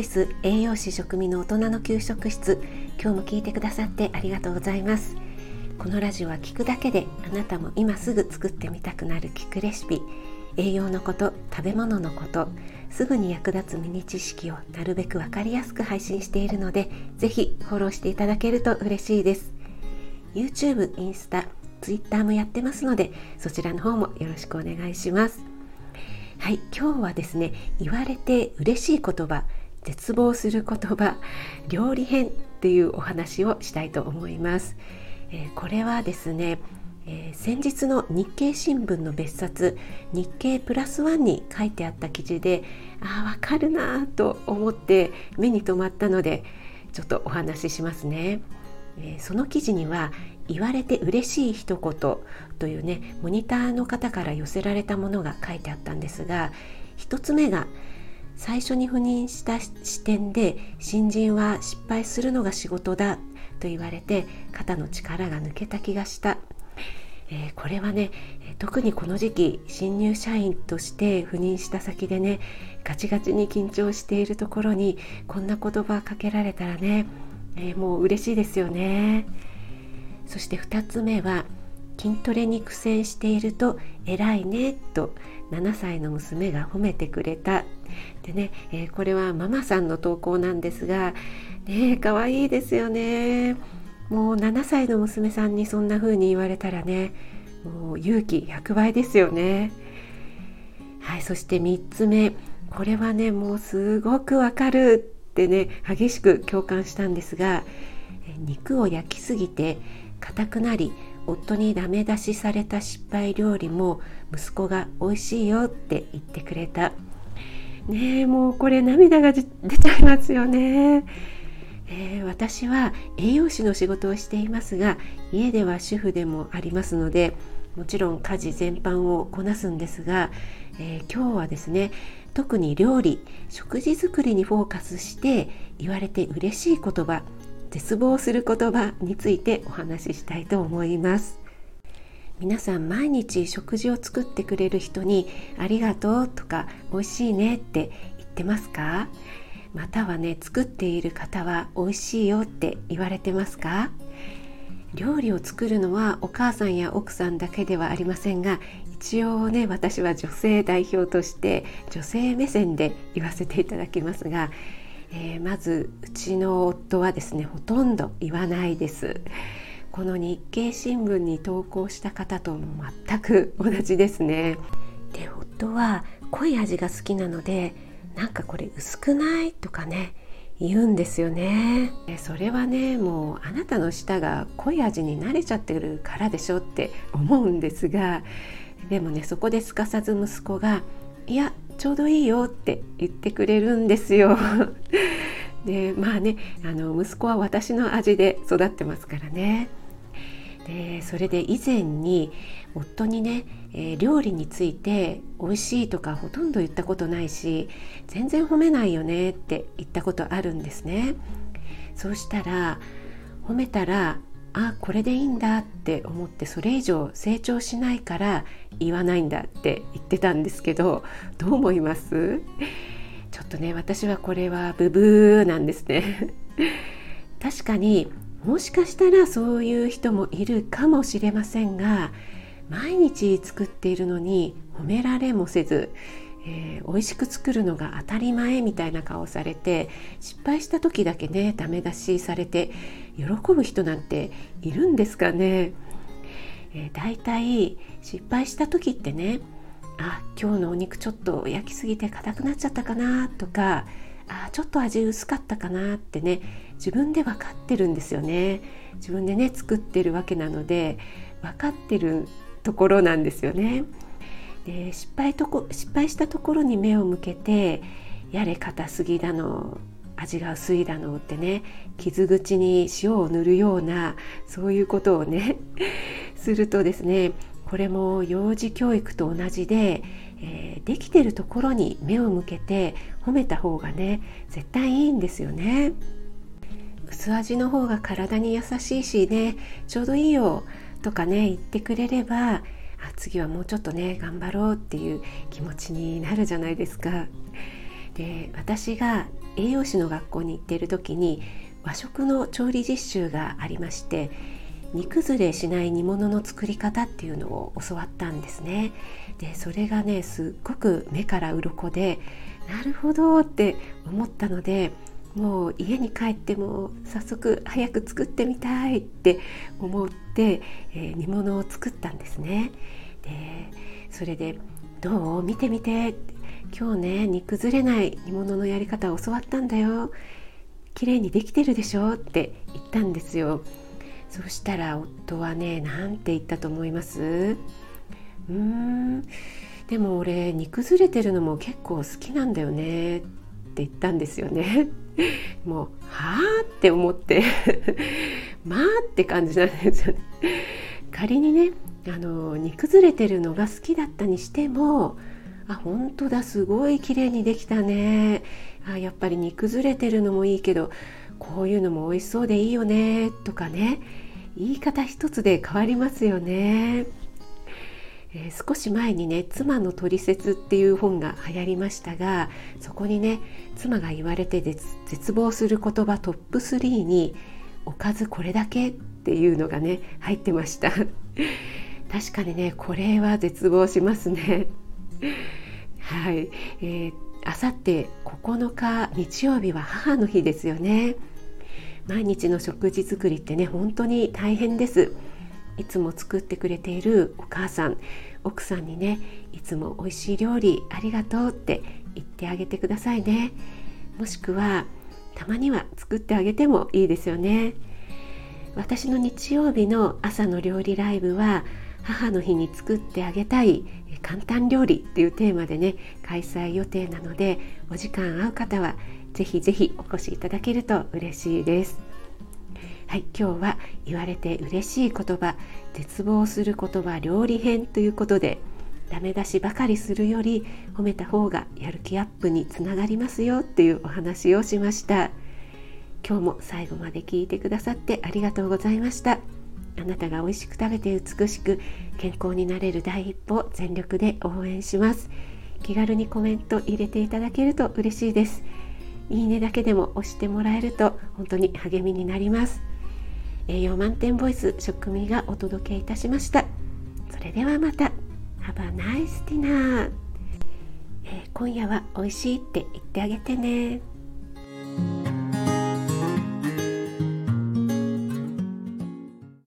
イス栄養士食味の大人の給食室。今日も聞いてくださってありがとうございます。このラジオは聞くだけであなたも今すぐ作ってみたくなる聞くレシピ。栄養のこと食べ物のこと。すぐに役立つミニ知識をなるべく分かりやすく配信しているのでぜひフォローしていただけると嬉しいです。YouTube、インスタ、Twitter もやってますのでそちらの方もよろしくお願いします。はい今日はですね言われて嬉しい言葉。絶望する言葉料理編っていうお話をしたいと思います、えー、これはですね、えー、先日の日経新聞の別冊日経プラスワンに書いてあった記事でああわかるなと思って目に留まったのでちょっとお話ししますね、えー、その記事には言われて嬉しい一言というねモニターの方から寄せられたものが書いてあったんですが一つ目が最初に赴任した視点で新人は失敗するのが仕事だと言われて肩の力が抜けた気がした、えー、これはね特にこの時期新入社員として赴任した先でねガチガチに緊張しているところにこんな言葉かけられたらね、えー、もう嬉しいですよね。そして2つ目は筋トレに苦戦していると偉いねと7歳の娘が褒めてくれた。でね、えー、これはママさんの投稿なんですがね可愛いですよね。もう7歳の娘さんにそんな風に言われたらねもう勇気100倍ですよね。はいそして3つ目。これはねもうすごくわかるってね激しく共感したんですが肉を焼きすぎて硬くなり夫にダメ出しされた失敗料理も息子が美味しいよって言ってくれた。ねえもうこれ涙が出ちゃいますよね、えー、私は栄養士の仕事をしていますが家では主婦でもありますのでもちろん家事全般をこなすんですが、えー、今日はですね特に料理食事作りにフォーカスして言われて嬉しい言葉絶望する言葉についてお話ししたいと思います。皆さん毎日食事を作ってくれる人にありがとうとか美味しいねって言ってますか？またはね作っている方は美味しいよって言われてますか？料理を作るのはお母さんや奥さんだけではありませんが一応ね私は女性代表として女性目線で言わせていただきますがえー、まずうちの夫はですねほとんど言わないです。この日経新聞に投稿した方とも全く同じですね。で夫は濃い味が好きなのでなんかこれ薄くないとかね言うんですよね。それはねもうあなたの舌が濃い味に慣れちゃってるからでしょって思うんですがでもねそこですかさず息子が「いやちょうどいいよって言ってくれるんですよ。でまあねあの息子は私の味で育ってますからね。でそれで以前に夫にね、えー、料理について美味しいとかほとんど言ったことないし全然褒めないよねって言ったことあるんですね。そうしたら褒めたらあこれでいいんだって思ってそれ以上成長しないから言わないんだって言ってたんですけどどう思います？ちょっとね私はこれはブブーなんですね。確かにもしかしたらそういう人もいるかもしれませんが毎日作っているのに褒められもせずえー、美味しく作るのが当たり前みたいな顔されて失敗した時だけねダメ出しされて喜ぶ人なんているんですかね、えー、だいたい失敗した時ってねあ今日のお肉ちょっと焼きすぎて硬くなっちゃったかなとかあちょっと味薄かったかなってね自分で分かってるんですよね自分でね作ってるわけなので分かってるところなんですよね。で失敗とこ失敗したところに目を向けてやれ硬すぎだの味が薄いだのってね傷口に塩を塗るようなそういうことをね するとですねこれも幼児教育と同じで、えー、できてるところに目を向けて褒めた方がね絶対いいんですよね。薄味の方が体に優しいしねちょうどいいよとかね言ってくれればあ次はもうちょっとね頑張ろうっていう気持ちになるじゃないですか。で私が栄養士の学校に行っている時に和食の調理実習がありまして煮崩れしない煮物の作り方っていうのを教わったんですね。でそれがねすっごく目から鱗でなるほどって思ったのでもう家に帰っても早速早く作ってみたいって思って、えー、煮物を作ったんですね。でそれで「どう？見てみて」今日ね煮崩れない煮物のやり方を教わったんだよ。綺麗にできてるでしょって言ったんですよ。そしたら夫はね何て言ったと思います？うーん。でも俺煮崩れてるのも結構好きなんだよねって言ったんですよね。もうはあって思って。まあって感じなんですよね。仮にねあの煮崩れてるのが好きだったにしてもあ本当だすごい綺麗にできたね。あやっぱり煮崩れてるのもいいけどこういうのも美味しそうでいいよねとかね。言い方一つで変わりますよね、えー、少し前にね「妻のトリセツ」っていう本が流行りましたがそこにね妻が言われて絶望する言葉トップ3に「おかずこれだけ」っていうのがね入ってました。確かにねこれは絶望しますね。はい、えー、あさって9日日曜日は母の日ですよね。毎日の食事作りってね本当に大変です。いつも作ってくれているお母さん奥さんにねいつも美味しい料理ありがとうって言ってあげてくださいね。もしくはたまには作ってあげてもいいですよね。私の日曜日の朝の料理ライブは母の日に作ってあげたい簡単料理っていうテーマでね開催予定なのでお時間合う方はぜひぜひお越しいただけると嬉しいです。はい今日は言われて嬉しい言葉絶望する言葉料理編ということでダメ出しばかりするより褒めた方がやる気アップにつながりますよっていうお話をしました。今日も最後まで聞いてくださってありがとうございました。あなたが美味しく食べて美しく健康になれる第一歩全力で応援します。気軽にコメント入れていただけると嬉しいです。いいねだけでも押してもらえると本当に励みになります。栄養満点ボイス食味がお届けいたしました。それではまた。Have a nice dinner、えー、今夜は美味しいって言ってあげてね。